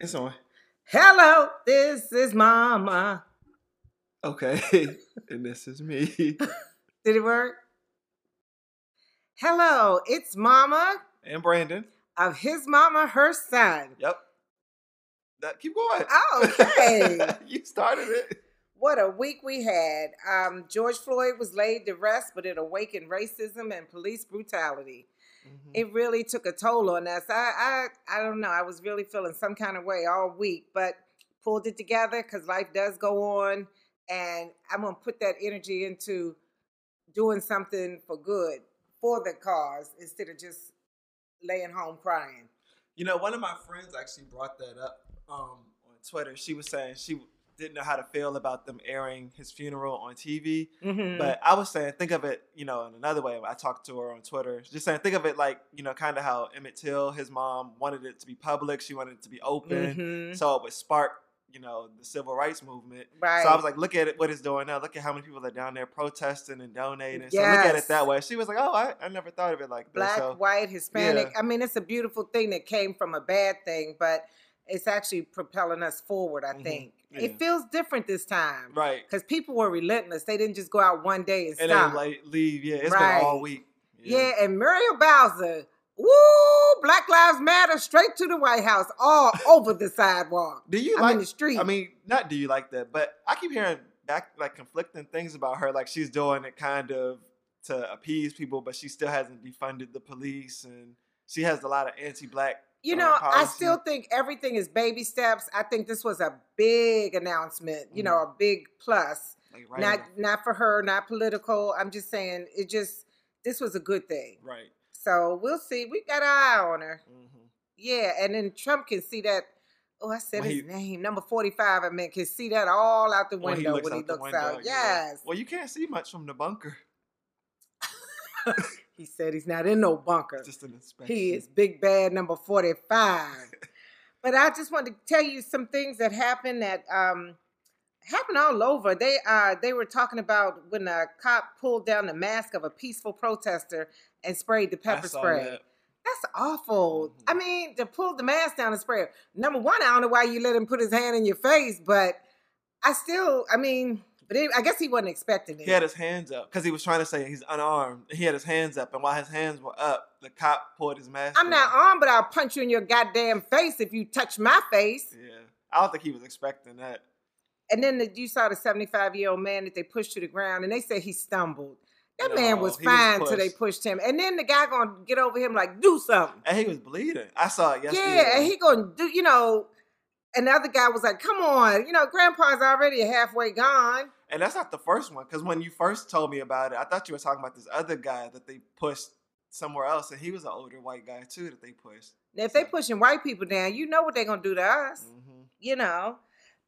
It's on. Hello, this is Mama. Okay. and this is me. Did it work? Hello, it's Mama And Brandon. of his mama, her son. Yep. That keep going. Okay. you started it. What a week we had. Um, George Floyd was laid to rest, but it awakened racism and police brutality. Mhm. It really took a toll on us. I, I, I don't know. I was really feeling some kind of way all week, but pulled it together because life does go on, and I'm gonna put that energy into doing something for good for the cause instead of just laying home crying. You know, one of my friends actually brought that up um, on Twitter. She was saying she didn't know how to feel about them airing his funeral on TV. Mm-hmm. But I was saying, think of it, you know, in another way. I talked to her on Twitter, just saying, think of it like, you know, kind of how Emmett Till, his mom wanted it to be public. She wanted it to be open. Mhm. So it would spark, you know, the civil rights movement. right. So I was like, look at it, what it's doing now. Look at how many people are down there protesting and donating. So look at it that way. She was like, oh, I, I never thought of it like that. black, So, white, Hispanic. yeah. I mean, it's a beautiful thing that came from a bad thing, but it's actually propelling us forward. I Mhm. think Yeah. it feels different this time right. because people were relentless. They didn't just go out one day and, And stop. then like leave. Yeah, it's been all Right. week. yeah. and Muriel Bowser, woo, Black Lives Matter, straight to the White House, all over the sidewalk. Do you I'm like the street. I mean, not do you like that, but I keep hearing back like conflicting things about her. Like she's doing it kind of to appease people, but she still hasn't defunded the police, and she has a lot of anti-black. You know, I still think everything is baby steps. I think this was a big announcement, you know, a big plus. Like, right, not not for her, not political. I'm just saying it just this was a good thing. right. So we'll see. We got our eye on her. hmm Yeah, and then Trump can see that. Oh, I said When his he- name, number forty-five. I meant can see that all out the When window he looks when he out the looks window, out. yeah. Yes, Well, you can't see much from the bunker. he said he's not in no bunker. Just an inspection. He is big bad number 45. but I just wanted to tell you some things that happened that um happened all over. They uh they were talking about when a cop pulled down the mask of a peaceful protester and sprayed the I pepper spray. that. That's awful. I Mhm. mean, to pull the mask down and spray it. Number one, I don't know why you let him put his hand in your face, but I still, I mean, but it, I guess he wasn't expecting it. He had his hands up because he was trying to say he's unarmed. He had his hands up, and while his hands were up, the cop pulled his mask. I'm not armed, but I'll punch you in your goddamn face if you touch my face. Yeah, I don't think he was expecting that. And then the, you saw the 75 year old man that they pushed to the ground, and they said he stumbled. That man No, was he was fine till they pushed. pushed him. And then the guy gonna get over him like do something. And he was bleeding. I saw it yesterday. Yeah, and he gonna do, you know. And the other guy was like, "Come on, you know, Grandpa's already halfway gone." And that's not the first one, because when you first told me about it, I thought you were talking about this other guy that they pushed somewhere else, and he was an older white guy too that they pushed. Now, if they pushing white people down, you know what they're gonna do to us, hmm you know.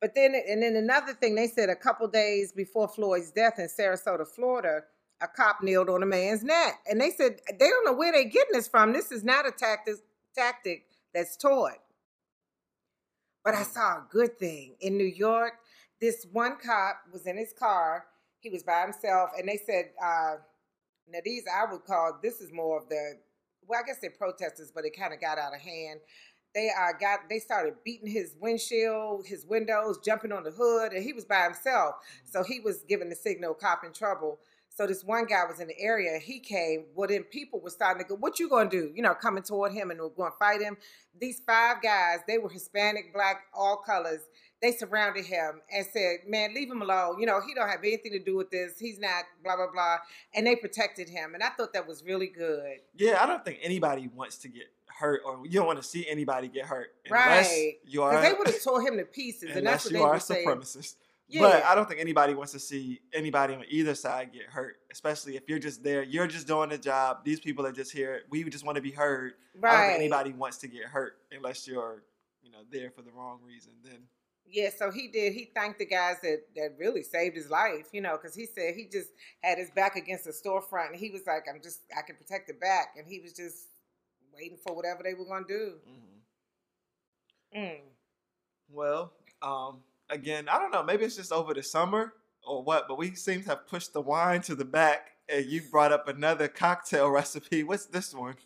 But then, and then another thing, they said a couple days before Floyd's death in Sarasota, Florida, a cop kneeled on a man's neck, and they said they don't know where they're getting this from. This is not a tactic tactic that's taught. But I saw a good thing in New York. This one cop was in his car. He was by himself, and they said, uh, "Now these I would call this is more of the well, I guess they're protesters, but it kind of got out of hand. They uh, got they started beating his windshield, his windows, jumping on the hood, and he was by himself. So he was giving the signal, cop in trouble. So this one guy was in the area. He came. Well, then people were starting to go, "What you gonna do?" You know, coming toward him and were going to fight him. These five guys, they were Hispanic, black, all colors. They surrounded him and said, "Man, leave him alone. You know, he don't have anything to do with this. He's not blah blah blah." And they protected him, and I thought that was really good. Yeah, I don't think anybody wants to get hurt, or you don't want to see anybody get hurt, unless Right. you are. They would have tore him to pieces, and unless that's what you they are a were saying. supremacist. Yeah. But I don't think anybody wants to see anybody on either side get hurt, especially if you're just there. You're just doing the job. These people are just here. We just want to be heard. I don't Right. think anybody wants to get hurt unless you're, you know, there for the wrong reason. Then Yeah, so he did. He thanked the guys that that really saved his life, you know, because he said he just had his back against the storefront, and he was like, "I'm just, I can protect the back," and he was just waiting for whatever they were gonna do. Mm. Well, um, again, I don't know. Maybe it's just over the summer or what, but we seem to have pushed the wine to the back. And you brought up another cocktail recipe. What's this one?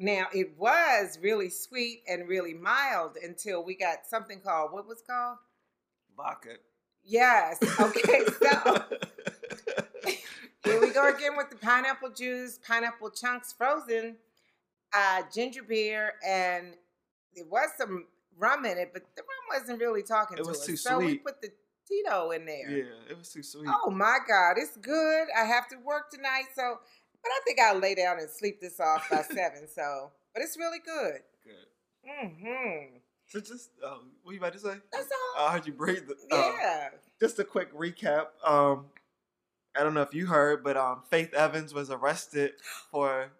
Now it was really sweet and really mild until we got something called what was it called? Vodka. Yes. Okay. So here we go again with the pineapple juice, pineapple chunks frozen, uh, ginger beer, and there was some rum in it, but the rum wasn't really talking It to was us. too so we put the Tito in there. Yeah, it was too sweet. Oh my God, it's good. I have to work tonight, so but I think I'll lay down and sleep this off by seven. So, but it's really good. Good. Mm-hmm. So just, um, what you about to say? That's all. I heard you breathe. Uh, yeah. just a quick recap. Um, I don't know if you heard, but um, Faith Evans was arrested for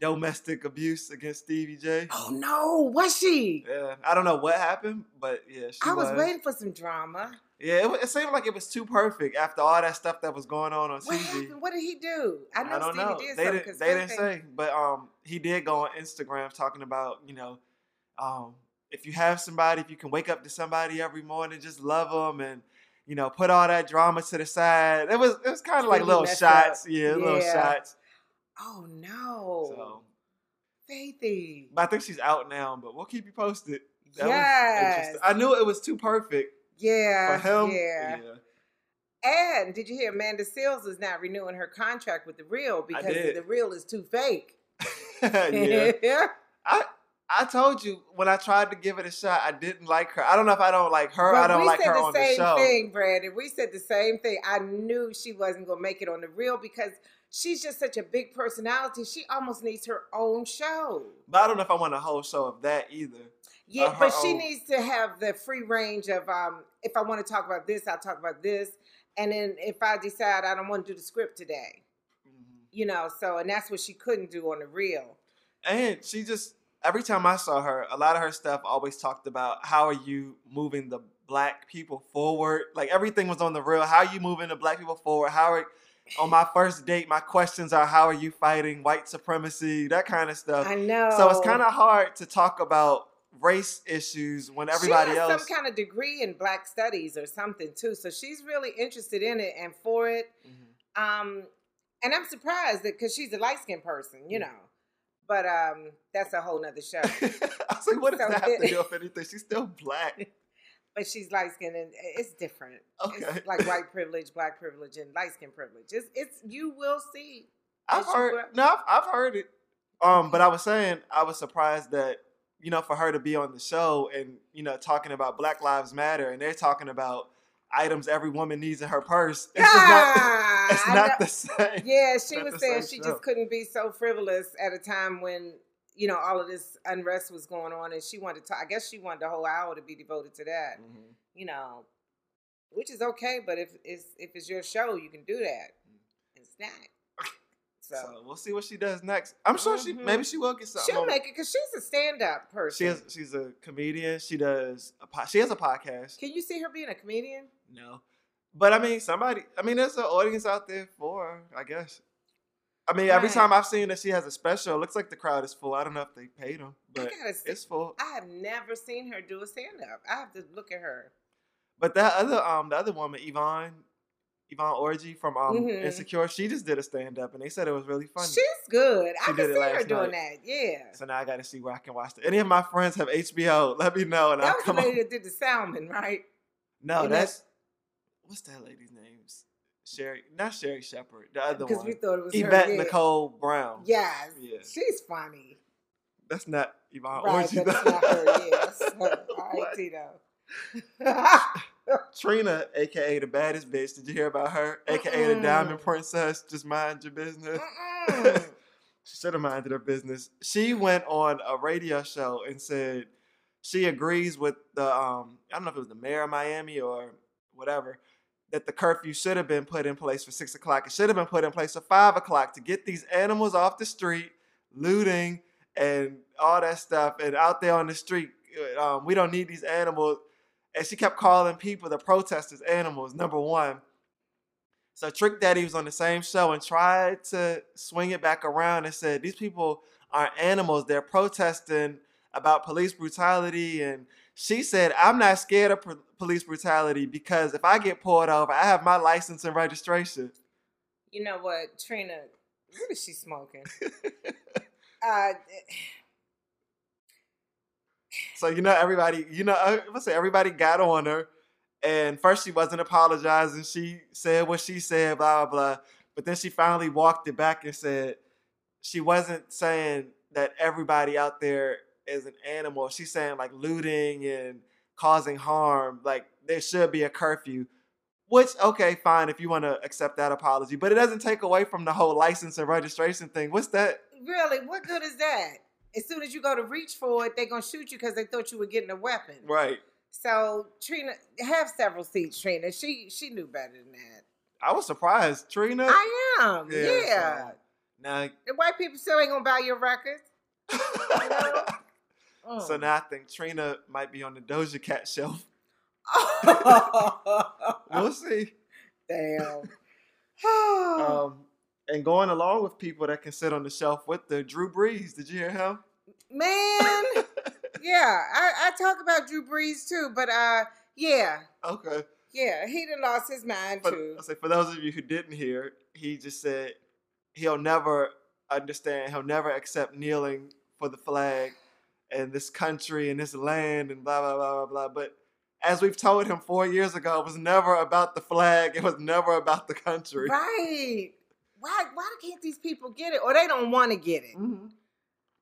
domestic abuse against Stevie J. Oh no, was she? Yeah, I don't know what happened, but yeah, she I was was. waiting for some drama. Yeah, it, it seemed like it was too perfect after all that stuff that was going on on What TV. happened? What did he do? I know don't Stevie know. did they something. 'cause They didn't say, but um, he did go on Instagram talking about you know, um, if you have somebody, if you can wake up to somebody every morning, just love them and you know, put all that drama to the side. It was it was kind of like little shots, up. yeah, little shots. Oh no, So, Faithy. but I think she's out now. But we'll keep you posted. That Yes. I knew it was too perfect Yeah, for him. yeah. And did you hear Amanda Seales is not renewing her contract with the Real because the Real is too fake. yeah. yeah. I I told you when I tried to give it a shot, I didn't like her. I don't know if I don't like her. I don't like said her the on the same show. thing, Brandon. We said the same thing. I knew she wasn't gonna make it on the Real because she's just such a big personality. She almost needs her own show. But I don't know if I want a whole show of that either. Yeah, but she needs to have the free range of um if I want to talk about this, I'll talk about this. And then if I decide I don't want to do the script today, mm-hmm. you know, so and that's what she couldn't do on the real. And she just every time I saw her, a lot of her stuff always talked about how are you moving the black people forward. Like everything was on the real. How are you moving the black people forward? How are on my first date, my questions are how are you fighting white supremacy, that kind of stuff. I know. So it's kind of hard to talk about race issues when everybody she has else. some kind of degree in black studies or something too. So she's really interested in it and for it. Mhm. Um, and I'm surprised that because she's a light skinned person, you Mm. know. But um, that's a whole nother show. I was like, what does So that have to do with anything? She's still black. but she's light skinned and it's different. Okay. It's like white privilege, black privilege, and light skin privilege. It's it's you will see. I've heard no, I've, I've heard it. Um, but I was saying I was surprised that you know for her to be on the show and you know talking about Black Lives Matter and they're talking about items every woman needs in her purse. It's just not. Ah, It's not the same. Yeah, she was saying she show. just couldn't be so frivolous at a time when you know all of this unrest was going on, and she wanted to. I guess she wanted the whole hour to be devoted to that. Mhm. You know, which is okay, but if it's if it's your show, you can do that. It's not. So, So we'll see what she does next. I'm sure she Mhm. maybe she will get something. she'll make it because she's a stand-up person. She has, she's a comedian. She does a po- she has a podcast. Can you see her being a comedian? No. But I mean, somebody, I mean, there's an audience out there for her, I guess. I mean, every time I've seen that she has a special, it looks like the crowd is full. I don't know if they paid them, but it's full. I have never seen her do a stand-up. I have to look at her. But that other, um, the other woman, Yvonne, Yvonne Orji from um Mhm. Insecure, she just did a stand up, and they said it was really funny. She's good. She I did can see her doing night. that. Yeah. so now I got to see where I can watch it. Any of my friends have HBO? Let me know, and I'll That was the come lady on. that did the salmon, right? No, and that- that's what's that lady's name? Sherri, not Sherri Shepherd, the other one. Because we thought it was Yvette her. Nicole Brown. Yes. Yeah. She's funny. That's not Yvonne Right, Orji. though. not her. Yes. All right, Tito. Trina, aka the baddest bitch. Did you hear about her? AKA the Diamond Princess. Just mind your business. She should have minded her business. She went on a radio show and said she agrees with the um I don't know if it was the mayor of Miami or whatever that the curfew should have been put in place for six o'clock. It should have been put in place for five o'clock to get these animals off the street, looting and all that stuff, and out there on the street. uh, Um, we don't need these animals. And she kept calling people, the protesters, animals. Number one. So Trick Daddy was on the same show and tried to swing it back around and said these people aren't animals. They're protesting about police brutality. And she said, I'm not scared of police brutality because if I get pulled over, I have my license and registration. you know what, Trina? What is she smoking? uh, So you know everybody, you know, uh, let's say everybody got on her, and first she wasn't apologizing. She said what she said, blah blah blah. But then she finally walked it back and said she wasn't saying that everybody out there is an animal. She's saying like looting and causing harm. Like there should be a curfew. Which okay, fine if you want to accept that apology, but it doesn't take away from the whole license and registration thing. What's that? really, what good is that? As soon as you go to reach for it, they're gonna shoot you because they thought you were getting a weapon. Right. So Trina, have several seats, Trina. She she knew better than that. I was surprised, Trina. I am. Yeah, Yeah. so- now The white people still ain't gonna buy your records. Mm. so now I think Trina might be on the Doja Cat shelf. We'll see. Damn. Um, and going along with people that can sit on the shelf with the Drew Brees. Did you hear him? Man, yeah, I, I talk about Drew Brees too, but uh, yeah, okay. yeah, he done lost his mind For, too. I say for those of you who didn't hear, he just said he'll never understand. He'll never accept kneeling for the flag and this country and this land and blah blah blah blah blah. But as we've told him four years ago, it was never about the flag. It was never about the country. Right? Why? Why can't these people get it, or they don't want to get it? Mhm.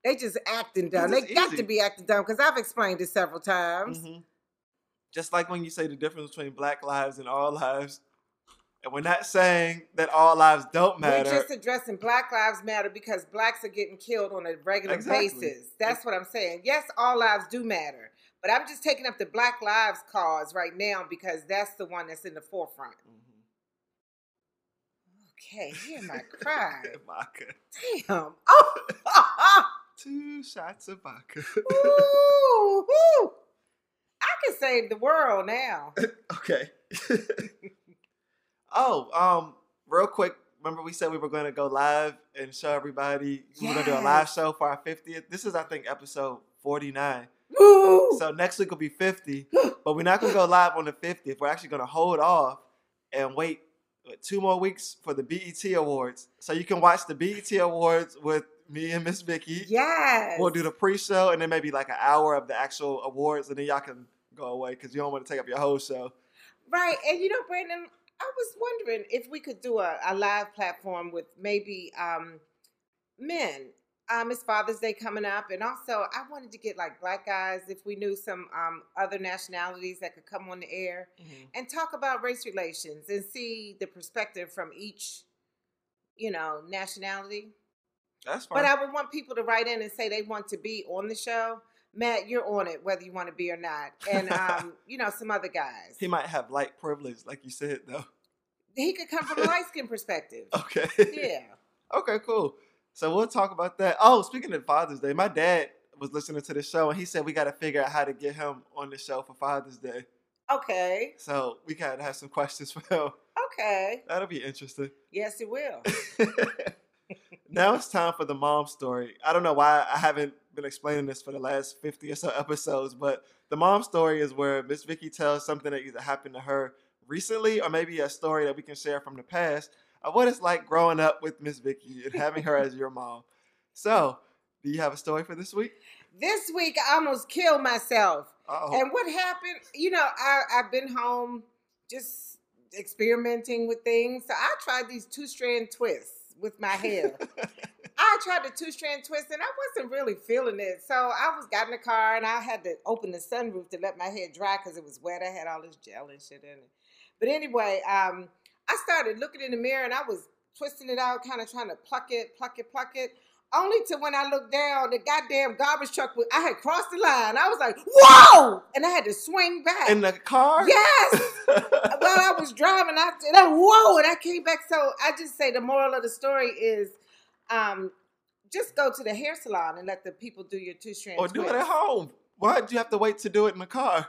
They just acting dumb. They it's got easy. to be acting dumb because I've explained it several times. Mhm. Just like when you say the difference between black lives and all lives, and we're not saying that all lives don't matter. We're just addressing Black Lives Matter because blacks are getting killed on a regular Exactly. basis. That's what I'm saying. Yes, all lives do matter, but I'm just taking up the Black Lives cause right now because that's the one that's in the forefront. Mhm. Okay, hear my cry. vodka. Damn. Oh, Two shots of vodka. Ooh, woo. I can save the world now. okay. oh, um, real quick. Remember we said we were going to go live and show everybody we're going to do a live show for our 50th. This is, I think, episode 49. Woo. So next week will be 50, but we're not going to go live on the 50th. We're actually going to hold off and wait what, two more weeks for the BET Awards. So you can watch the BET Awards with me and Miss Vicky. yes. We'll do the pre-show and then maybe like an hour of the actual awards, and then y'all can go away because you don't want to take up your whole show. Right. And you know, Brandon, I was wondering if we could do a, a live platform with maybe um, men. Um, it's Father's Day coming up, and also I wanted to get like black guys if we knew some um, other nationalities that could come on the air and talk about race relations and see the perspective from each, you know, nationality. That's fine. But I would want people to write in and say they want to be on the show. Matt, you're on it, whether you want to be or not. And um, you know, some other guys. he might have light privilege, like you said, though. He could come from a light skin perspective. Okay. Yeah. okay, cool. So we'll talk about that. Oh, speaking of Father's Day, my dad was listening to the show and he said we got to figure out how to get him on the show for Father's Day. Okay. So we got to have some questions for him. Okay. That'll be interesting. Yes, it will. now it's time for the mom story. I don't know why I haven't been explaining this for the last 50 or so episodes, but the mom story is where Miss Vicky tells something that either happened to her recently or maybe a story that we can share from the past of what it's like growing up with Miss Vicky and having her as your mom. So, do you have a story for this week? This week I almost killed myself. Oh, And what happened? You know, I, I've been home just experimenting with things. So I tried these two strand twists with my hair. I tried the two strand twist and I wasn't really feeling it. So I was got in the car and I had to open the sunroof to let my hair dry because it was wet. I had all this gel and shit in it. But anyway, um, I started looking in the mirror and I was twisting it out, kind of trying to pluck it, pluck it, pluck it. Only to when I looked down, the goddamn garbage truck was, I had crossed the line. I was like, whoa! And I had to swing back. in the car? yes! While I was driving, I said, whoa! And I came back. So I just say the moral of the story is um, just go to the hair salon and let the people do your two strands. or do it at home. Why do you have to wait to do it in the car?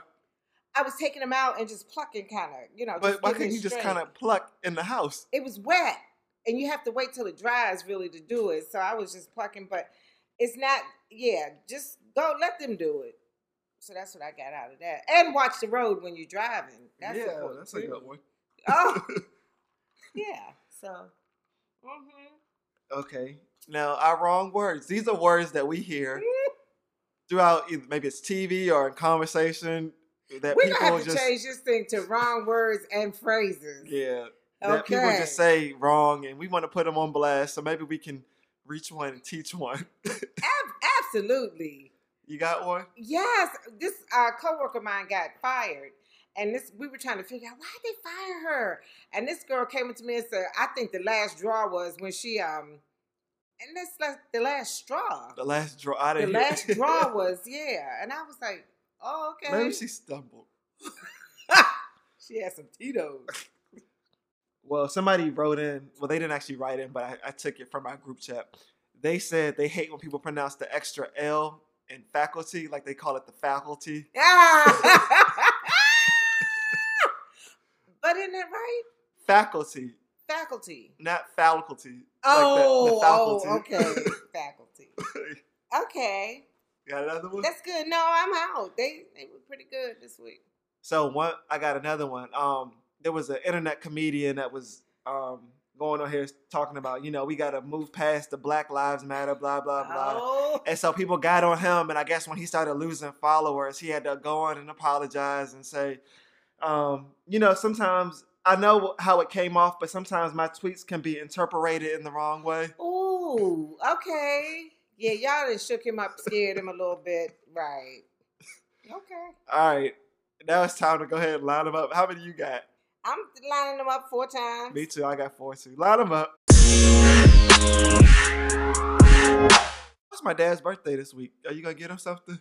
I was taking them out and just plucking kind of, you know. But why it you just kind of pluck in the house? It was wet, and you have to wait till it dries really to do it. So I was just plucking, but it's not. Yeah, just go let them do it. So that's what I got out of that, and watch the road when you're driving. That's yeah, important that's a good one. Oh, yeah. So, hmm Okay. Now, our wrong words. These are words that we hear throughout either maybe it's TV or in conversation that We're gonna people have to just change this thing to wrong words and phrases. yeah that people just say wrong, and we want to put them on blast. So maybe we can reach one and teach one. Ab- absolutely. you got one? Yes, this uh, coworker of mine got fired, and this we were trying to figure out why they fire her. And this girl came up to me and said, "I think the last draw was when she um, and that's like the last straw. The last draw. I The didn't last hear. draw was yeah." And I was like, "Oh, okay." maybe she stumbled. she had some Tito's. Well, somebody wrote in. Well, they didn't actually write in, but I, I took it from our group chat. They said they hate when people pronounce the extra L in faculty, like they call it the faculty. Yeah. but isn't that right? Faculty, Faculty. not faculty. Oh, like the, the oh, okay. Faculty. Okay. Got another one? That's good. No, I'm out. They they were pretty good this week. So one, I got another one. Um, there was an internet comedian that was um going on here talking about, you know, we got to move past the Black Lives Matter, blah blah blah. Oh, And so people got on him, and I guess when he started losing followers, he had to go on and apologize and say, um, you know, sometimes I know how it came off, but sometimes my tweets can be interpreted in the wrong way. ooh, okay. Yeah, y'all just shook him up, scared him a little bit, right? Okay. All right, now it's time to go ahead and line them up. How many you got? I'm lining them up four times. Me too. I got four too. Line them up. It's my dad's birthday this week. Are you gonna get him something?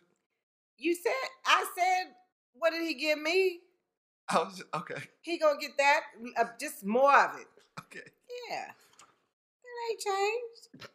You said I said, what did he give me? I was okay. He gonna get that, uh, just more of it. Okay. Yeah, it ain't changed.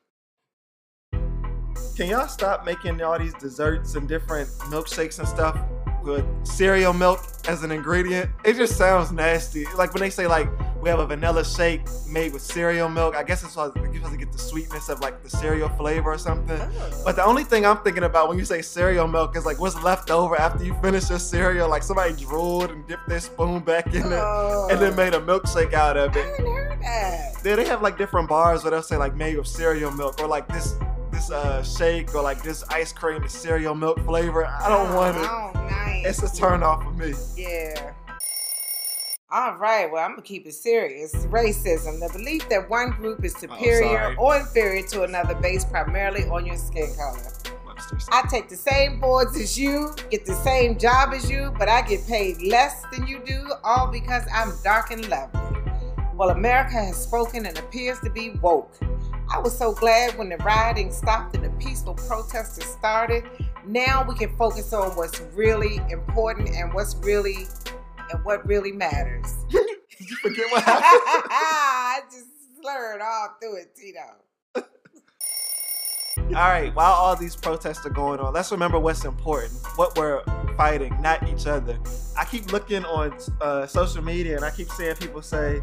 Can y'all stop making all these desserts and different milkshakes and stuff with cereal milk as an ingredient? It just sounds nasty. Like when they say like we have a vanilla shake made with cereal milk. I guess it's supposed to get the sweetness of like the cereal flavor or something. Oh. But the only thing I'm thinking about when you say cereal milk is like what's left over after you finish your cereal. Like somebody drooled and dipped their spoon back in it Oh. and then made a milkshake out of it. I it. hadn't heard that. Yeah, they have like different bars where they'll say like made with cereal milk or like this this uh shake or like this ice cream is cereal milk flavor. I don't want it. Oh, nice. It's a turn off for me. Yeah. All right, well, I'm gonna keep it serious. Racism, the belief that one group is superior Oh, or inferior to another based primarily on your skin color. I take the same boards as you, get the same job as you, but I get paid less than you do, all because I'm dark and lovely. Well, America has spoken and appears to be woke. I was so glad when the rioting stopped and the peaceful protesters started. Now we can focus on what's really important and what's really and what really matters. Did you forget what happened? I just slurred all through it, Tito. all right, while all these protests are going on, let's remember what's important. What we're fighting, not each other. I keep looking on uh, social media and I keep seeing people say,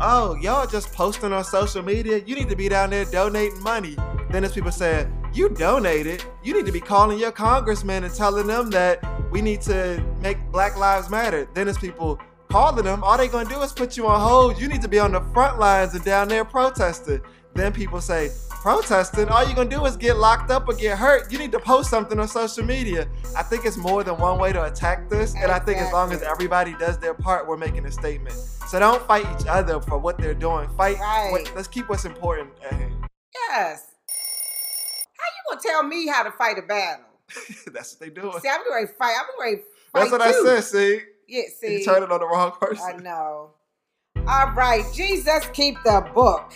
"Oh, y'all just posting on social media. You need to be down there donating money." Then there's people saying, "You donated. You need to be calling your congressman and telling them that we need to make Black Lives Matter." Then there's people calling them. All they gonna do is put you on hold. You need to be on the front lines and down there protesting. Then people say, protesting, all you're gonna do is get locked up or get hurt. You need to post something on social media. I think it's more than one way to attack this. And I think as long as everybody does their part, we're making a statement. So don't fight each other for what they're doing. Fight Right. what, let's keep what's important at hand. Yes. How you gonna tell me how to fight a battle? That's what they doing. See, I'm ready to fight. I'm ready to fight That's what too. I said, see? Yeah, see. You turn it on the wrong person. I know. All right, Jesus keep the book.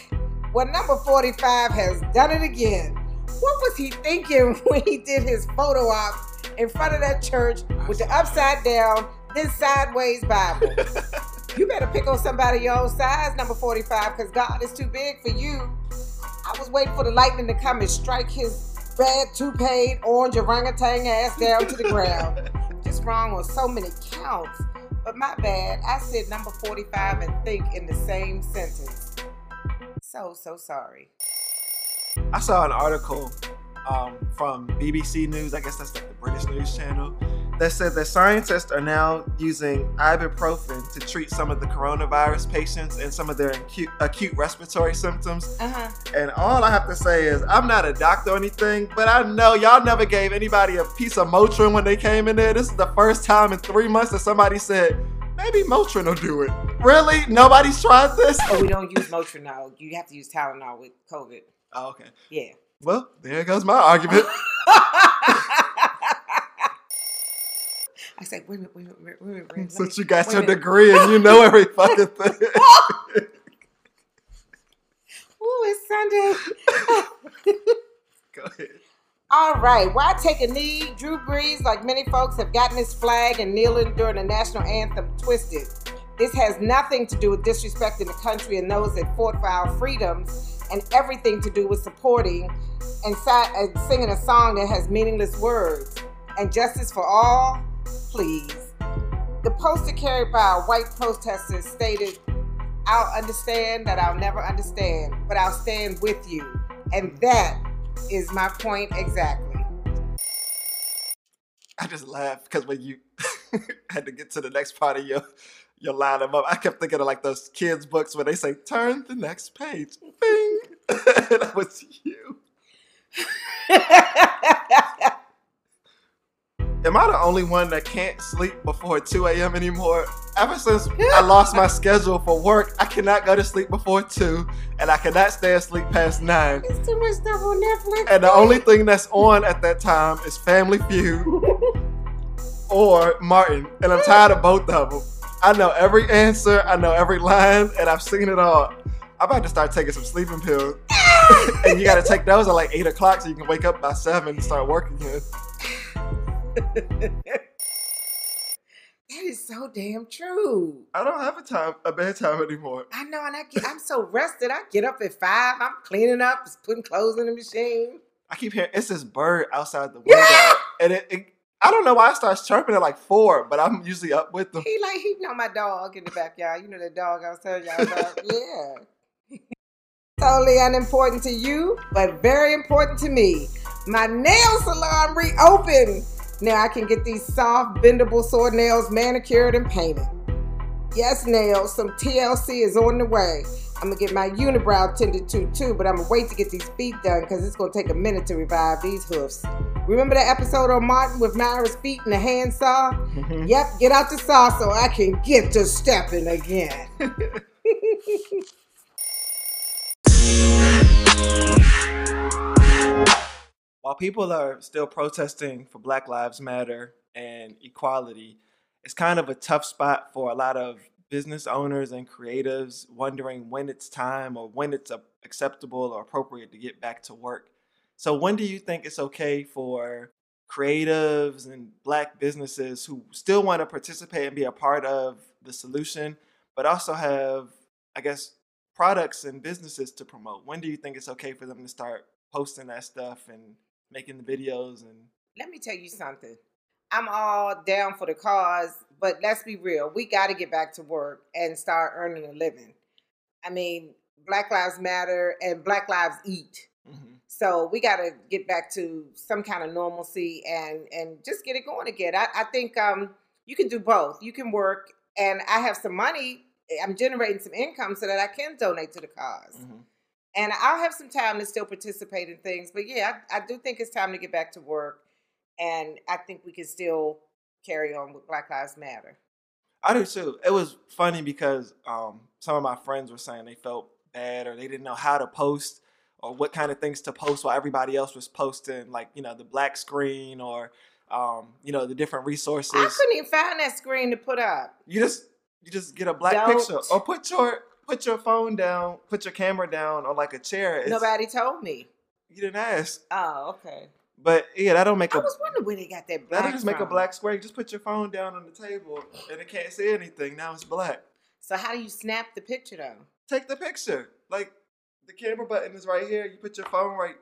Well, number 45 has done it again. What was he thinking when he did his photo op in front of that church with the upside down, then sideways Bible? you better pick on somebody your own size, number 45, because God is too big for you. I was waiting for the lightning to come and strike his red, toupee, orange orangutan ass down to the ground. Just wrong on so many counts. But my bad, I said number 45 and think in the same sentence. So, so sorry. I saw an article um, from BBC News. I guess that's like the British news channel. that said that scientists are now using ibuprofen to treat some of the coronavirus patients and some of their acute, acute respiratory symptoms. Uh-huh. And all I have to say is, I'm not a doctor or anything, but I know y'all never gave anybody a piece of Motrin when they came in there. This is the first time in three months that somebody said, maybe Motrin will do it. Really? Nobody's tried this? Oh, we don't use Motrin now. You have to use Tylenol with COVID. Oh, okay. Yeah. Well, there goes my argument. I said, wait a minute, wait a minute, wait a minute. Wait. Since you got your degree and you know every fucking thing. Ooh, it's Sunday. Go ahead. All right. Why take a knee? Drew Brees, like many folks, have gotten his flag and kneeling during the national anthem twisted. This has nothing to do with disrespecting the country and those that fought for our freedoms, and everything to do with supporting and, singing a song that has meaningless words. And justice for all, please. The poster carried by a white protester stated, I'll understand that I'll never understand, but I'll stand with you. And that is my point exactly. I just laughed because when you had to get to the next part of your your line them up, I kept thinking of like those kids' books where they say, "Turn the next page." Bing, and that was you. Am I the only one that can't sleep before 2 a.m. anymore? Ever since I lost my schedule for work, I cannot go to sleep before 2, and I cannot stay asleep past 9. It's too much stuff on Netflix. And the only thing that's on at that time is Family Feud or Martin, and I'm tired of both of them. I know every answer, I know every line, and I've seen it all. I'm about to start taking some sleeping pills, and you got to take those at like eight o'clock so you can wake up by seven and start working again. That is so damn true. I don't have a time, a bedtime anymore. I know, and I get, I'm so rested. I get up at five. I'm cleaning up, putting clothes in the machine. I keep hearing it's this bird outside the window, and it, it. I don't know why I start chirping at like four, but I'm usually up with them. He like he know my dog in the backyard. You know that dog I was telling y'all about. yeah. totally unimportant to you, but very important to me. My nail salon reopened. Now I can get these soft, bendable sword nails manicured and painted. Yes, nails, some TLC is on the way. I'm gonna get my unibrow tended to too, but I'm gonna wait to get these feet done because it's gonna take a minute to revive these hoofs. Remember that episode on Martin with Myra's feet and the handsaw? Mm-hmm. Yep, get out the saw so I can get to stepping again. While people are still protesting for Black Lives Matter and equality, it's kind of a tough spot for a lot of business owners and creatives wondering when it's time or when it's acceptable or appropriate to get back to work. So, when do you think it's okay for creatives and black businesses who still want to participate and be a part of the solution, but also have, I guess, products and businesses to promote? When do you think it's okay for them to start posting that stuff and making the videos and Let me tell you something. I'm all down for the cause, but let's be real. We got to get back to work and start earning a living. I mean, Black Lives Matter and Black Lives Eat. Mhm. So we got to get back to some kind of normalcy and and just get it going again. I, I think um, you can do both. You can work, and I have some money. I'm generating some income so that I can donate to the because Mhm. and I'll have some time to still participate in things. But yeah, I, I do think it's time to get back to work, and I think we can still carry on with Black Lives Matter. I do too. It was funny because um, some of my friends were saying they felt bad or they didn't know how to post or what kind of things to post while everybody else was posting, like you know the black screen or um, you know the different resources. I couldn't even find that screen to put up. You just you just get a black Don't. picture or put your put your phone down, put your camera down on like a chair. It's- Nobody told me. You didn't ask, Oh, okay. But yeah, that don't make I a was wondering where they got that black. that'll just make a black square. You just put your phone down on the table and it can't see anything. Now it's black. So how do you snap the picture though? take the picture. Like the camera button is right here. You put your phone right.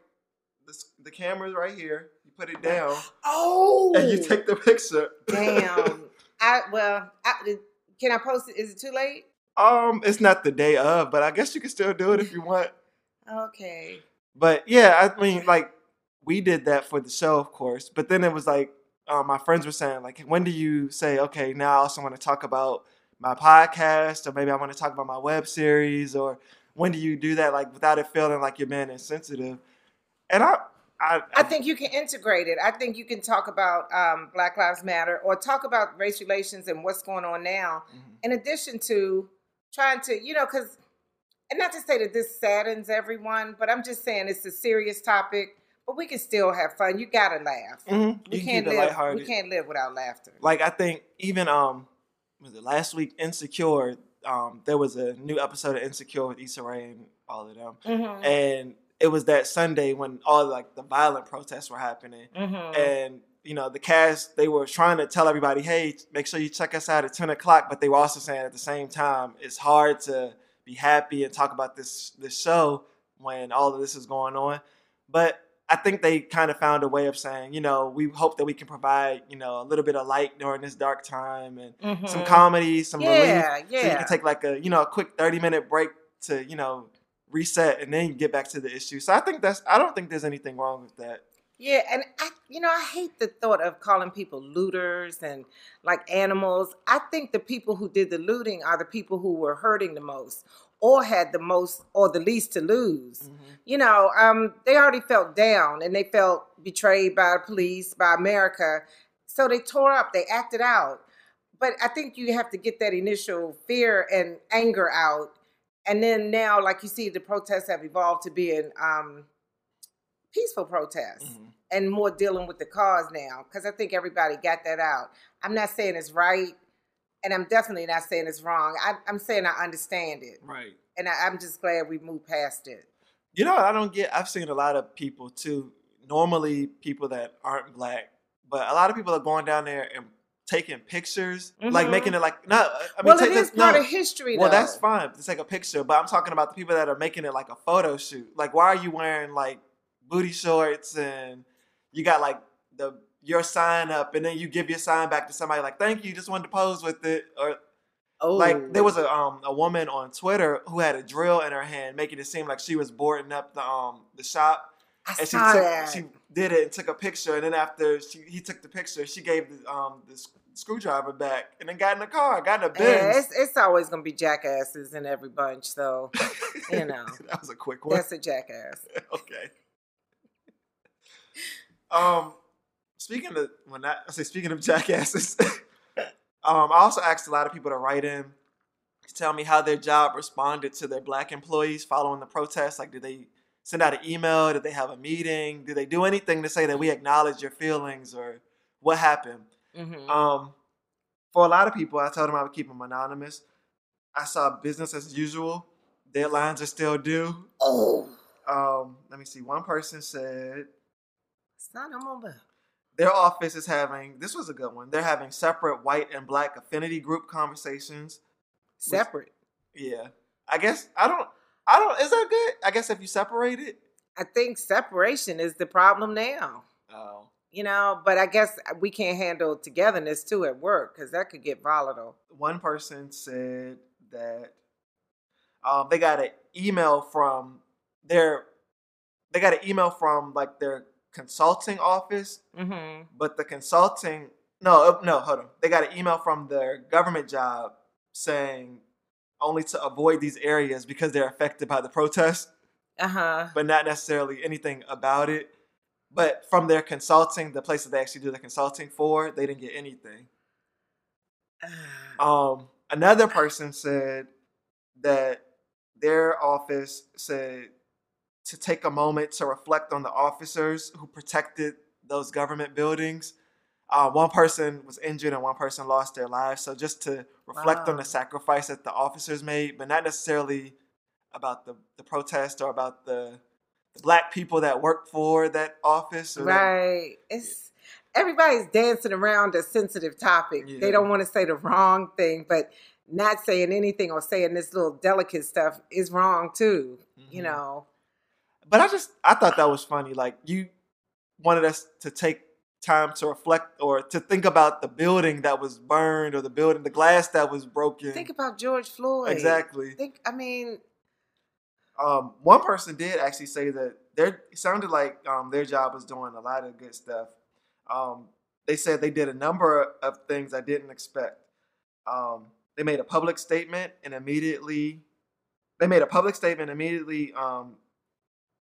The the camera's right here. You put it down Oh, and you take the picture. damn. I well, I, can I post it? Is it too late? um, it's not the day of, but I guess you can still do it if you want. Okay. But yeah, I mean, like we did that for the show, of course. But then it was like uh, my friends were saying, like, when do you say, okay, now I also want to talk about my podcast, or maybe I want to talk about my web series, or when do you do that, like, without it feeling like you're being insensitive? And I, I, I think you can integrate it. I think you can talk about um, Black Lives Matter or talk about race relations and what's going on now, Mhm. in addition to trying to, you know, because, and not to say that this saddens everyone, but I'm just saying it's a serious topic, but we can still have fun. You gotta laugh. Mhm. We You can can't keep live. lighthearted. We can't live without laughter. like I think even um was it last week Insecure um there was a new episode of Insecure with Issa Rae and all of them Mhm. and it was that Sunday when all like the violent protests were happening Mhm. and you know the cast they were trying to tell everybody hey make sure you check us out at 10 o'clock but they were also saying at the same time it's hard to be happy and talk about this this show when all of this is going on but I think they kind of found a way of saying, you know, we hope that we can provide, you know, a little bit of light during this dark time and some Mhm. comedy, some relief. Yeah, So you can take like a, you know, a quick 30 minute break to, you know, reset and then you get back to the issue. So I think that's I don't think there's anything wrong with that. Yeah, and I, you know, I hate the thought of calling people looters and like animals. I think the people who did the looting are the people who were hurting the most, or had the most or the least to lose. You know, um, they already felt down and they felt betrayed by the police, by America, so they tore up. They acted out. But I think you have to get that initial fear and anger out, and then now, like you see, the protests have evolved to being um, peaceful protests Mhm. and more dealing with the cause now because I think everybody got that out. I'm not saying it's right, and I'm definitely not saying it's wrong. I, I'm saying I understand it, Right. and I, I'm just glad we moved past it. You know, what I don't get. I've seen a lot of people too. Normally, people that aren't black, but a lot of people are going down there and taking pictures, like Mhm. making it like no. I mean, well, take it this- part no. of history, Well, though. that's fine to take a picture, but I'm talking about the people that are making it like a photo shoot. Like, why are you wearing like booty shorts and you got like the your sign up, and then you give your sign back to somebody like, "Thank you, just wanted to pose with it," or Oh, like there was a um a woman on Twitter who had a drill in her hand, making it seem like she was boarding up the um the shop, I and she took that. she did it and took a picture, and then after she he took the picture, she gave the um the screwdriver back, and then got in the car, got in the Yeah, it's, it's always gonna be jackasses in every bunch, so you know. that was a quick one. that's a jackass. okay. Um, speaking of when I, I say speaking of jackasses, um, I also asked a lot of people to write in to tell me how their job responded to their black employees following the protests. Like, did they send out an email? Did they have a meeting? Did they do anything to say that we acknowledge your feelings or what happened? hmm Um, for a lot of people, I told them I would keep them anonymous. I saw business as usual. Deadlines are still due. oh, Um, let me see. One person said "It's not a bitch. Their office is having this was a good one. They're having separate white and black affinity group conversations. separate. Yeah, I guess I don't. I don't. Is that good? I guess if you separate it. I think separation is the problem now. Oh. You know, but I guess we can't handle togetherness too at work because that could get volatile. One person said that um, they got an email from their they got an email from like their consulting office Mm-hmm. but the consulting no uh, no hold on they got an email from their government job saying only to avoid these areas because they're affected by the protest Uh huh. but not necessarily anything about it but from their consulting the place that they actually do the consulting for they didn't get anything um another person said that their office said to take a moment to reflect on the officers who protected those government buildings. Uh, one person was injured and one person lost their lives. So just to reflect on the sacrifice that the officers made, but not necessarily about the, the protest or about the, the black people that worked for that office. Or that- Right. It's everybody's dancing around a sensitive topic. Yeah. They don't want to say the wrong thing, but not saying anything or saying this little delicate stuff is wrong too. You Mhm. know. But I just I thought that was funny. Like you wanted us to take time to reflect or to think about the building that was burned or the building, the glass that was broken. Think about George Floyd. exactly. Think. I mean, Um, one person did actually say that their it sounded like um, their job was doing a lot of good stuff. Um, they said they did a number of things I didn't expect. Um, they made a public statement and immediately they made a public statement immediately um,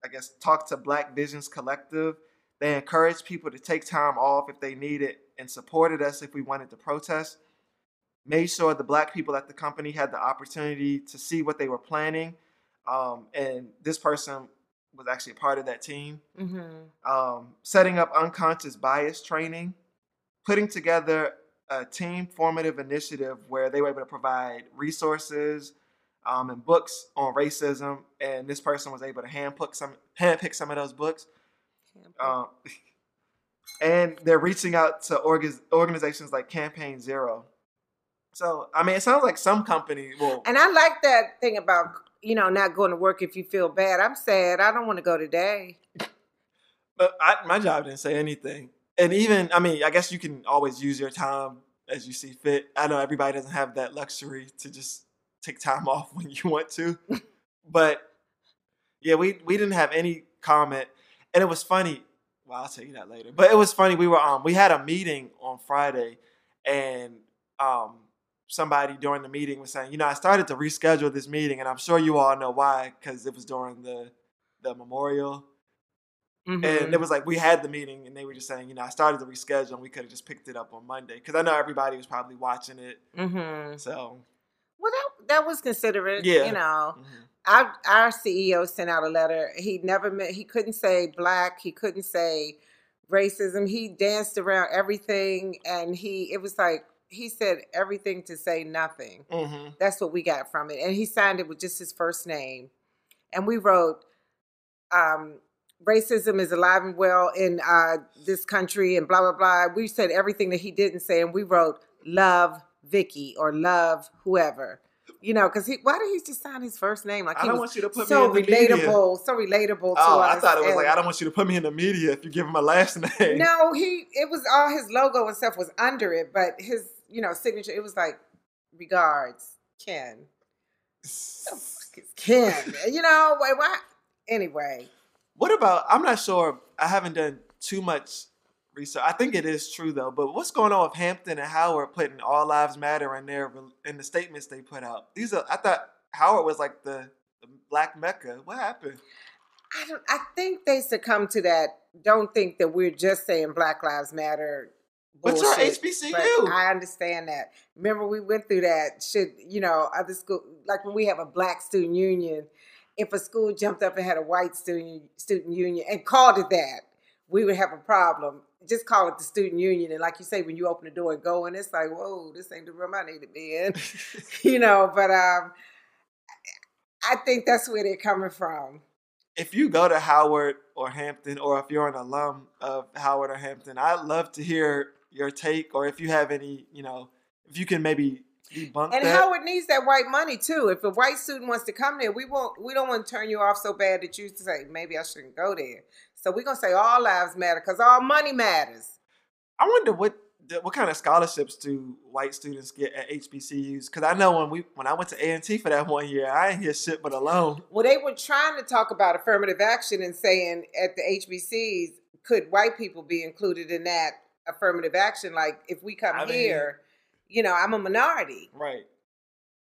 i guess talked to black visions collective. They encouraged people to take time off if they needed and supported us if we wanted to protest. Made sure the black people at the company had the opportunity to see what they were planning. Um, and this person was actually a part of that team. Mm-hmm. um, setting up unconscious bias training, putting together a team formative initiative where they were able to provide resources um, and books on racism, and this person was able to handpick some handpick some of those books. Um, and they're reaching out to org- organizations like Campaign Zero. So, I mean, it sounds like some company will. and I like that thing about you know not going to work if you feel bad. I'm sad. I don't want to go today. But I, my job didn't say anything. And even, I mean, I guess you can always use your time as you see fit. I know everybody doesn't have that luxury to just take time off when you want to. but yeah, we, we didn't have any comment. And it was funny. Well, I'll tell you that later. But it was funny. We were um we had a meeting on Friday and um somebody during the meeting was saying, you know, I started to reschedule this meeting and I'm sure you all know why, because it was during the the memorial Mhm. and it was like we had the meeting, and they were just saying, you know, I started to reschedule, and we could have just picked it up on Monday because I know everybody was probably watching it. Mhm. So, Well, that that was considerate. Yeah. You know, mhm. our our CEO sent out a letter. He never meant he couldn't say black. He couldn't say racism. He danced around everything, and he it was like he said everything to say nothing. Mhm. That's what we got from it, and he signed it with just his first name, and we wrote. Um, Racism is alive and well in uh, this country, and blah blah blah. We said everything that he didn't say, and we wrote "Love Vicky" or "Love whoever," you know, because he. Why did he just sign his first name? Like I don't want you to put so me in the media. relatable, so relatable to Oh, us. I thought it was like I don't want you to put me in the media if you give him a last name. No, he. It was all his logo and stuff was under it, but his, you know, signature. It was like, regards, Ken. Fuck is Ken. You know, why? why? Anyway, What about? I'm not sure. I haven't done too much research. I think it is true though. But what's going on with Hampton and Howard putting "All Lives Matter" in their in the statements they put out? These are. I thought Howard was like the, the Black Mecca. What happened? I don't. I think they succumb to that. Don't think that we're just saying Black Lives Matter. But you're. HBCU. I understand that. Remember, we went through that. Should you know other school like when we have a black student union, if a school jumped up and had a white student student union and called it that, we would have a problem. Just call it the student union, and like you say, when you open the door and go in, it's like, whoa, this ain't the room I need to be in, you know. But um, I think that's where they're coming from. if you go to Howard or Hampton, or if you're an alum of Howard or Hampton, I'd love to hear your take, or if you have any, you know, if you can maybe debunk that. And that. Howard needs that white money too. If a white student wants to come there, we won't. We don't want to turn you off so bad that you say maybe I shouldn't go there. So we're gonna say all lives matter because all money matters. I wonder what what kind of scholarships do white students get at HBCUs? Because I know when we when I went to A and T for that one year, I ain't hear shit but a loan. Well, they were trying to talk about affirmative action and saying at the HBCs, could white people be included in that affirmative action? Like if we come I mean- here, you know, I'm a minority. Right.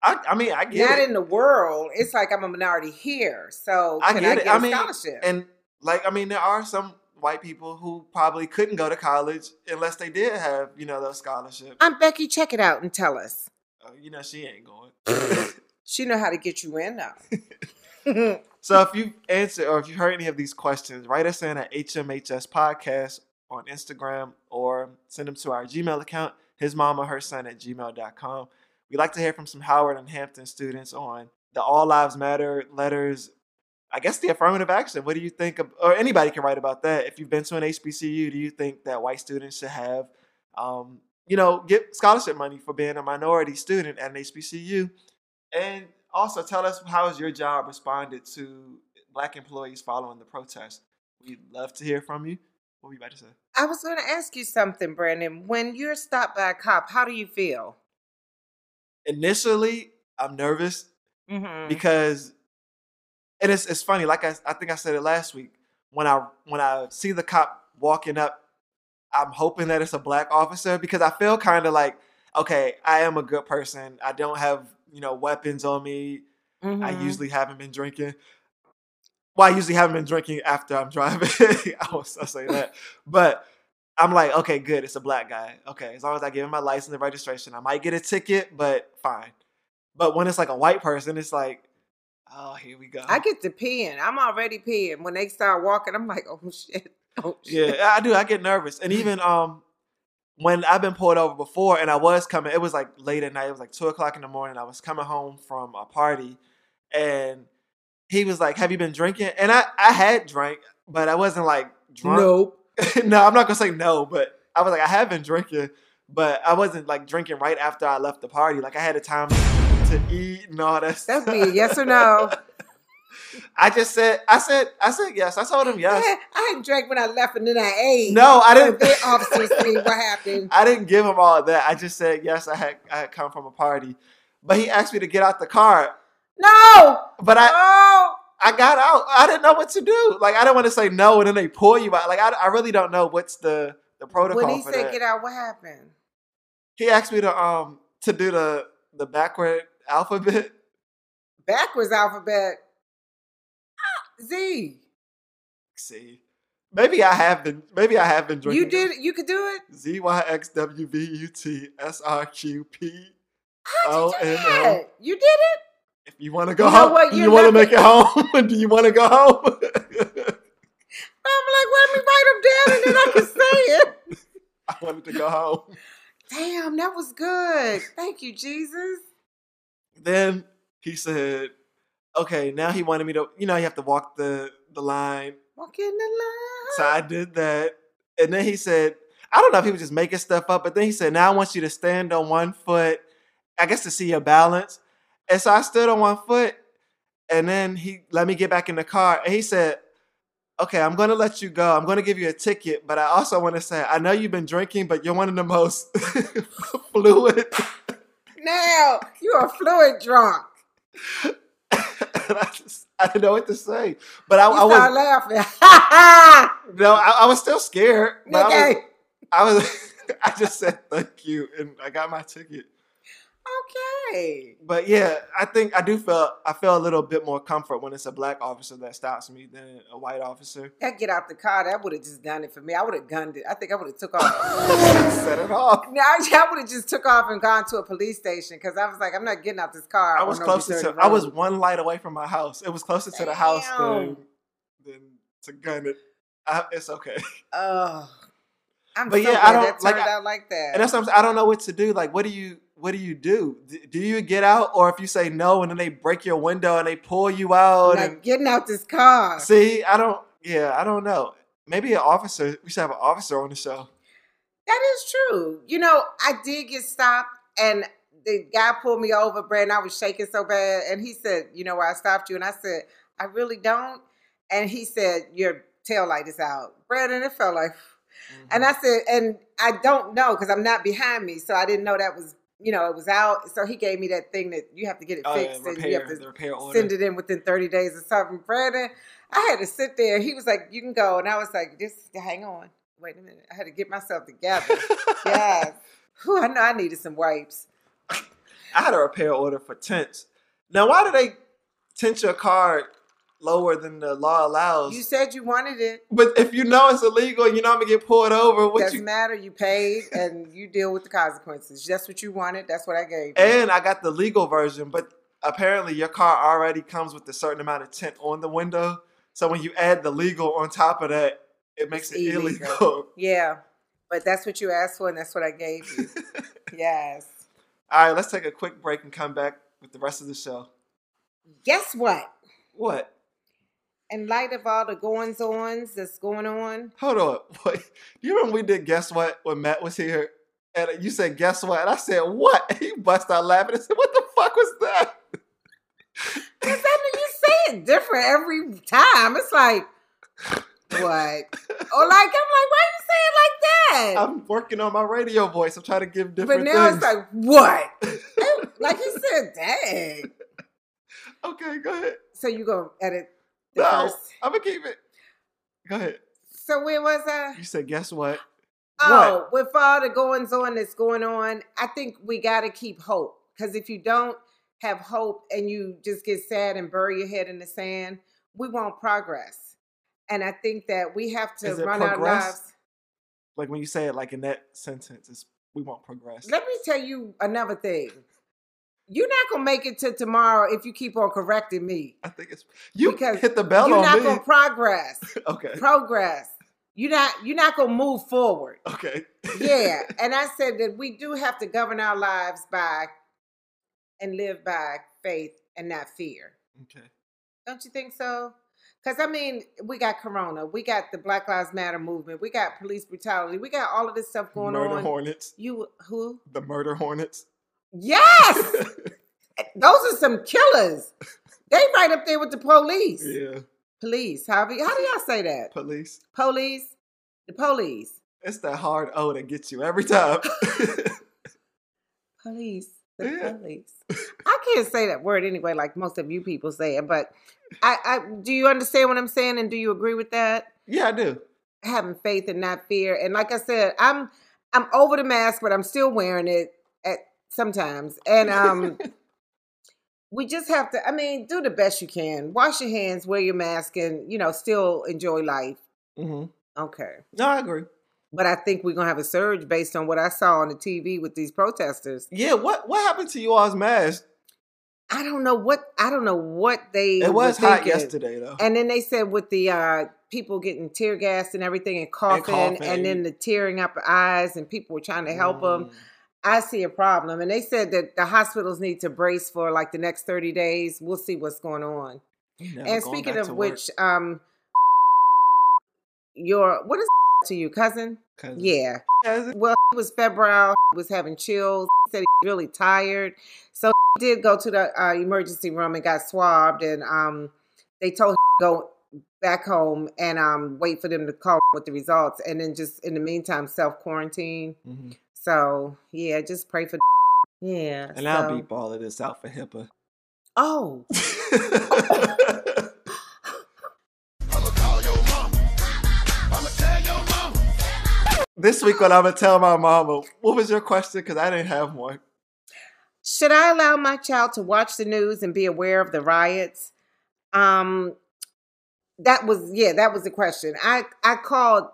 I I mean I get Not it. in the world. It's like I'm a minority here. So I can get I it. get a I mean, scholarship? and like I mean, there are some white people who probably couldn't go to college unless they did have you know those scholarships. I'm Becky. Check it out and tell us. Uh, you know, she ain't going. She know how to get you in now. So if you answer or if you heard any of these questions, write us in at HMHS Podcast on Instagram or send them to our Gmail account, his mom or her son at gmail.com. We'd like to hear from some Howard and Hampton students on the All Lives Matter letters. I guess the affirmative action. What do you think of, or anybody can write about that. If you've been to an HBCU, do you think that white students should have, um, you know, get scholarship money for being a minority student at an HBCU? And also tell us how has your job responded to black employees following the protest. We'd love to hear from you. What were you about to say? I was going to ask you something, Brandon. When you're stopped by a cop, how do you feel? Initially, I'm nervous Mm-hmm. because, and it's it's funny. Like I, I think I said it last week. When I when I see the cop walking up I'm hoping that it's a black officer because I feel kind of like, okay, I am a good person. I don't have you know weapons on me. I Mhm. usually haven't been drinking. Well, I usually haven't been drinking after I'm driving. I was I say that, but I'm like, okay, good. It's a black guy. Okay, as long as I give him my license and registration, I might get a ticket, but fine. But when it's like a white person, it's like, oh, here we go. I get to peeing. I'm already peeing. When they start walking, I'm like, oh shit. Oh shit. yeah, I do. I get nervous, and even um, when I've been pulled over before, and I was coming, it was like late at night. It was like two o'clock in the morning. I was coming home from a party, and he was like, "Have you been drinking?" And I I had drank, but I wasn't like drunk. Nope. no, I'm not gonna say no, but I was like, I have been drinking, but I wasn't like drinking right after I left the party. Like I had a time to eat and all that. That's me. Yes or no? I just said, I said, I said yes. I told him yes. I, I hadn't drank when I left and then I ate. No, I didn't. The officers see what happened. I didn't give him all of that. I just said yes. I had I had come from a party, but he asked me to get out the car. No. But I Oh. I got out. I didn't know what to do. Like I didn't want to say no, and then they pull you out. Like I, I really don't know what's the the protocol When he said that. get out, what happened? He asked me to um to do the the backward alphabet. Backwards alphabet. Ah, Z. See, maybe I have been. Maybe I have been drinking. You did. You could do it. Z Y X W V U T S R Q P. You do um, that? You did it. If you want to go You know home, do You're want to make it home? do you want to go home? I'm like, let me write them down and then I can say it. I wanted to go home. Damn, that was good. Thank you, Jesus. Then he said, "Okay, now he wanted me to. You know, you have to walk the the line. Walk in the line. So I did that, and then he said, I don't know if he was just making stuff up, but then he said, now I want you to stand on one foot. I guess to see your balance. And so I stood on one foot, and then he let me get back in the car, and he said, "Okay, I'm going to let you go. I'm going to give you a ticket, but I also want to say, I know you've been drinking, but you're one of the most fluid." Now you're a fluid drunk. I just I didn't know what to say, but I, I was laughing. No, I, I was still scared. But I was, Okay. I was I just said thank you and I got my ticket. Okay. But yeah, I think I do feel I feel a little bit more comfort when it's a black officer that stops me than a white officer. That get out the car, that would have just done it for me. I would have gunned it. I think I would have took off. Set it off. now I would have just took off and gone to a police station because I was like, I'm not getting out this car. I was no closer to I was one light away from my house. It was closer to the house than than to gun it. I, it's okay. Oh, I'm But so yeah, I don't- that like, I- out like that. And that's what I'm saying. I don't know what to do. Like, what do you what do you do? Do you get out, or if you say no, and then they break your window and they pull you out? like and getting out this car. see, I don't. Yeah, I don't know. Maybe an officer. We should have an officer on the show. That is true. You know, I did get stopped, and the guy pulled me over, Brandon. I was shaking so bad, and he said, "You know why I stopped you?" And I said, "I really don't." And he said, "Your tail light is out, Brandon." It felt like, and mm-hmm. I said, "And I don't know because I'm not behind me, so I didn't know that was." You know, it was out. So he gave me that thing that you have to get it oh, fixed and you have to repair send it in within 30 days or something. Brandon, I had to sit there. He was like, You can go. And I was like, Just hang on. Wait a minute. I had to get myself together. yes. Whew, I know I needed some wipes. I had a repair order for tents. Now, why do they tint your car lower than the law allows? You said you wanted it. but if you know it's illegal and you know I'm gonna get pulled over, what Doesn't you? matter. You paid and you deal with the consequences. That's what you wanted. That's what I gave you. And I got the legal version, but apparently your car already comes with a certain amount of tint on the window. So when you add the legal on top of that, it makes It's it illegal. illegal. yeah. But that's what you asked for and that's what I gave you. yes. All right, let's take a quick break and come back with the rest of the show. Guess what? What? In light of all the goings ons that's going on, Hold on. Wait. Do you remember we did guess what when Matt was here? And you said guess what? And I said what? He bust out laughing and said, What the fuck was that? Cause I mean, you say it different every time. It's like, what? Or like, I'm like, why you say it like that? I'm working on my radio voice. I'm trying to give different but now things. it's like, what? like he said, dang. okay, go ahead. So you gonna edit the No, first? I'm gonna keep it. Go ahead. So where was I? You said guess what? Oh, with all the goings on that's going on, I think we got to keep hope. Because if you don't have hope and you just get sad and bury your head in the sand, we won't progress. And I think that we have to run our progress? lives. Like when you say it like in that sentence, it's, we won't progress. Let me tell you another thing. You're not gonna make it to tomorrow if you keep on correcting me. I think it's you Because hit the bell You're not me. gonna progress. okay. progress. You're not you're not gonna move forward. Okay. Yeah. and I said that we do have to govern our lives by and live by faith and not fear. okay. Don't you think so? Because I mean, we got Corona, we got the Black Lives Matter movement, we got police brutality, we got all of this stuff going murder on. Murder hornets. You who? The murder hornets. Yes, eh, those are some killers. They right up there with the police. yeah. Police. How, do- how do y'all say that? Police. Police. The police. It's that hard O that gets you every time. Police. The Yeah. police. I can't say that word anyway, like most of you people say it, but I, I do you understand what I'm saying and do you agree with that? yeah, I do. Having faith and not fear. And like I said, I'm I'm over the mask, but I'm still wearing it sometimes. And um we just have to I mean, do the best you can. Wash your hands, wear your mask, and you know, still enjoy life. hmm Okay. No, I agree. But I think we're gonna have a surge based on what I saw on the TV with these protesters. Yeah, what what happened to you all's mask? I don't know what I don't know what they. It was hot yesterday though. And then they said with the uh, people getting tear gassed and everything and coughing, and, coughing. then the tearing up eyes and people were trying to help them. I see a problem, and they said that the hospitals need to brace for like the next thirty days. We'll see what's going on. Never and going speaking of work, which, um, your what is to you, cousin? cousin. Yeah. Cousin? Well, he was febrile, he was having chills, he said he was really tired. So he did go to the uh, emergency room and got swabbed, and um, they told him to go back home and um, wait for them to call with the results, and then just in the meantime self quarantine. Mhm. So yeah, just pray for. Yeah. And I'll so- beep all of this out for HIPAA. Oh, this week when I'm gonna tell my mama, what was your question? Because I didn't have one. should I allow my child to watch the news and be aware of the riots? Um, that was yeah, that was the question. I I called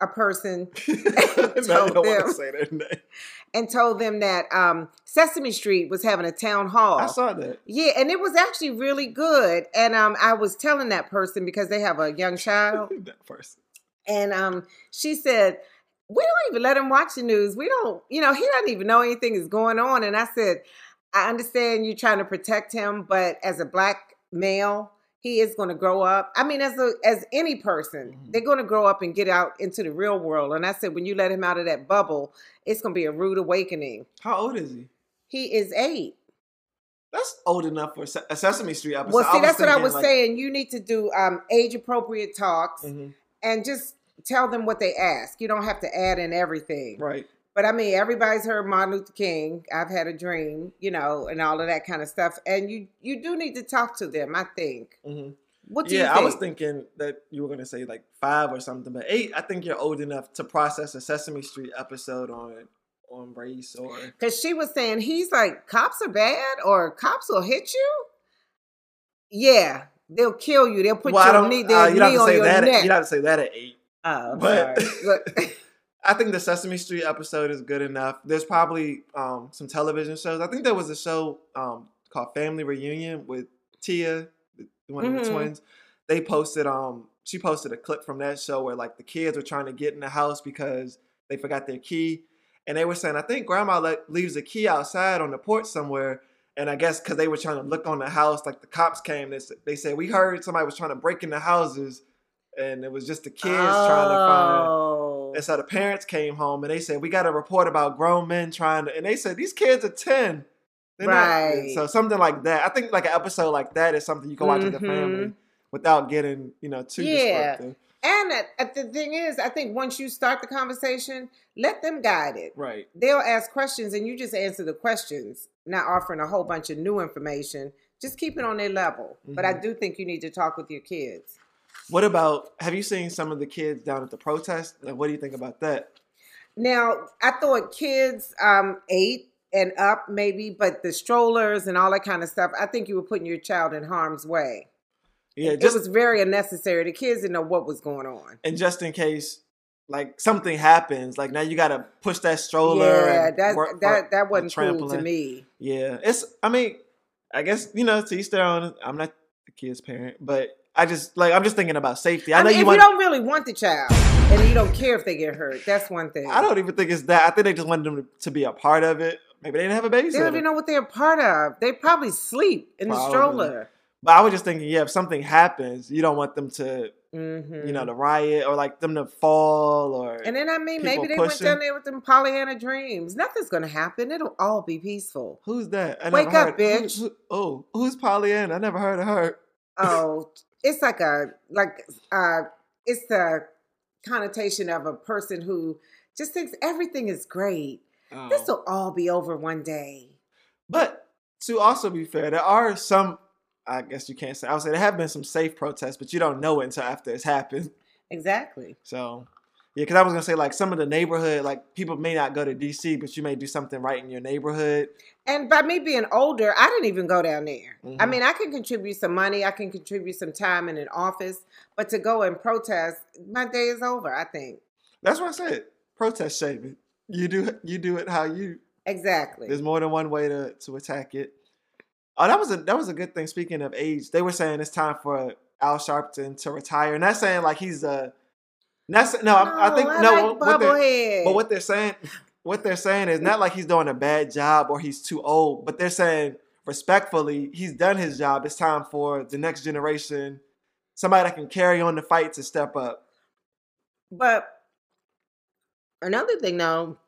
a person you Told them. to say their name. and told them that um, Sesame Street was having a town hall. I saw that. Yeah, and it was actually really good. And um, I was telling that person because they have a young child, that person. and um, she said, "We don't even let him watch the news. We don't, you know, he doesn't even know anything is going on." And I said, "I understand you're trying to protect him, but as a black male." He is going to grow up. I mean, as a as any person, Mhm. they're going to grow up and get out into the real world. And I said, when you let him out of that bubble, it's going to be a rude awakening. How old is he? He is eight. That's old enough for a Sesame Street episode. Well, see, that's what I was like- saying. You need to do um, age appropriate talks Mhm. and just tell them what they ask. You don't have to add in everything. Right. But I mean, everybody's heard Martin Luther King. I've had a dream, you know, and all of that kind of stuff. And you you do need to talk to them. I think. hmm What do Yeah, you think? I was thinking that you were gonna say like five or something, but eight. I think you're old enough to process a Sesame Street episode on on race or Because she was saying he's like cops are bad or cops will hit you. Yeah, they'll kill you. They'll put well, your knee, uh, you don't knee on say your that. At, you don't have to say that at eight. oh, but- I think the Sesame Street episode is good enough. There's probably um, some television shows. I think there was a show um, called Family Reunion with Tia, one of Mhm. the twins. They posted um she posted a clip from that show where like the kids were trying to get in the house because they forgot their key, and they were saying I think Grandma le- leaves the key outside on the porch somewhere. And I guess because they were trying to look on the house, like the cops came, they, they said we heard somebody was trying to break in the houses, and it was just the kids trying to find. Oh. And so the parents came home and they said, We got a report about grown men trying to, and they said, These kids are 10. They're not- Right. so something like that. I think like an episode like that is something you can watch with the family Mhm. without getting, you know, too Yeah. descriptive. And the thing is, I think once you start the conversation, let them guide it. Right. They'll ask questions and you just answer the questions, not offering a whole bunch of new information. Just keep it on their level. But I Mhm. do think you need to talk with your kids. What about, have you seen some of the kids down at the protest? Like, what do you think about that? Now, I thought kids um, eight and up maybe, but the strollers and all that kind of stuff, I think you were putting your child in harm's way. Yeah, it was very unnecessary. The kids didn't know what was going on. and just in case like something happens, like now you got to push that stroller. yeah, that work that that wasn't cool to me. Yeah, it's. I mean, I guess you know to each their own. I'm not the kid's parent, but I just like I'm just thinking about safety. I, I, know mean, you if want. you don't really want the child and you don't care if they get hurt, that's one thing. I don't even think it's that. I think they just wanted them to, be a part of it. Maybe they didn't have a baby. They don't even know what they're a part of. They probably sleep in the stroller. But I was just thinking, yeah, if something happens, you don't want them to, hmm you know, to riot or like them to fall or. And then I mean, maybe they went down there with them Pollyanna dreams. Nothing's gonna happen. It'll all be peaceful. Who's that? I Wake up, heard- who- bitch. who- oh, who's Pollyanna? I never heard of her. Oh, it's like a like uh it's the connotation of a person who just thinks everything is great. Oh. This will all be over one day. But to also be fair, there are some. I guess you can't say. I would say there have been some safe protests, but you don't know it until after it's happened. Exactly. So, yeah, because I was gonna say like some of the neighborhood, like people may not go to DC, but you may do something right in your neighborhood. And by me being older, I didn't even go down there. I Mhm. mean, I can contribute some money, I can contribute some time in an office, but to go and protest, my day is over, I think. That's what I said. Protest shaving. You do you do it how you. Exactly. There's more than one way to to attack it. Oh, that was a that was a good thing. Speaking of age, they were saying it's time for Al Sharpton to retire, and that's saying like he's a. That's no, I, I think I no. like what they're- But what they're saying, what they're saying is not like he's doing a bad job or he's too old, but they're saying respectfully, he's done his job. It's time for the next generation, somebody that can carry on the fight to step up. But another thing though,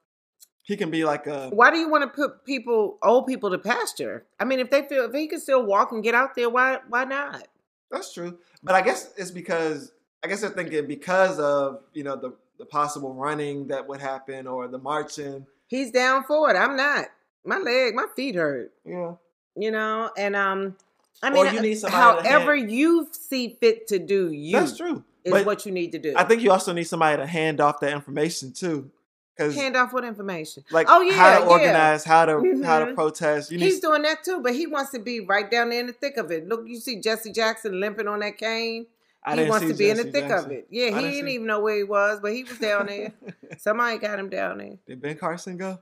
He can be like a why do you want to put people, old people, to pasture? I mean, if they feel if he can still walk and get out there, why why not? that's true. But I guess it's because I guess they're thinking because of you know the the possible running that would happen or the marching. He's down for it. I'm not. My leg, my feet hurt. Yeah. You know, and um, I mean, uh, you need however you see fit to do you That's true. is But what you need to do. I think you also need somebody to hand off that information too. Because hand off what information. like Oh, yeah, how to yeah. organize, how to how to protest. You need He's doing that too, but he wants to be right down there in the thick of it. Look, you see Jesse Jackson limping on that cane. I he wants to be in the Jesse thick of it. Yeah, I he didn't didn't see- even know where he was, but he was down there. Somebody got him down there. Did Ben Carson go?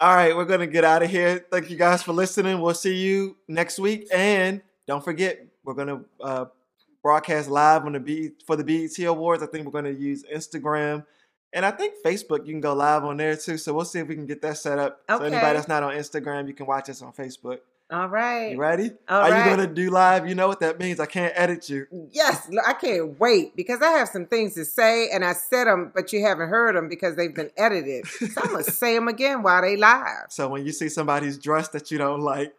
All right, we're gonna get out of here. Thank you guys for listening. We'll see you next week, and don't forget we're gonna uh, broadcast live on the B for the BET Awards. I think we're gonna use Instagram, and I think Facebook. You can go live on there too. So we'll see if we can get that set up. Okay. So anybody that's not on Instagram, you can watch us on Facebook. All right. You ready? All Are right. you gonna do live? You know what that means. I can't edit you. Yes, I can't wait because I have some things to say, and I said them, but you haven't heard them because they've been edited. So I'm gonna say them again while they live. So when you see somebody's dress that you don't like,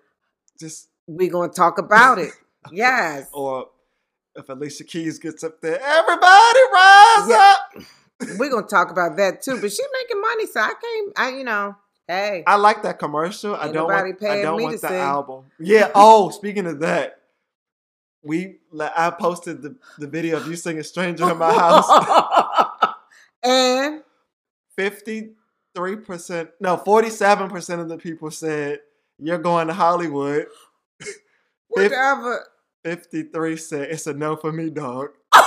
just We're gonna talk about it. Yes. or if Alicia Keys gets up there, everybody rise Yeah. up. We're gonna talk about that too. But she's making money, so I can't. I, you know, hey, I like that commercial. I don't want. I don't me want to the sing. album. Yeah. Oh, speaking of that, we I posted the, the video of you singing "Stranger in My House." and Fifty three percent, no, forty seven percent of the people said you're going to Hollywood. whatever. Fifty three said it's a no for me, dog. and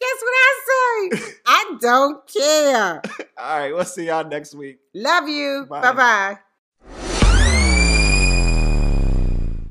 guess what I say? I don't care. All right, we'll see y'all next week. Love you. Bye. Bye bye.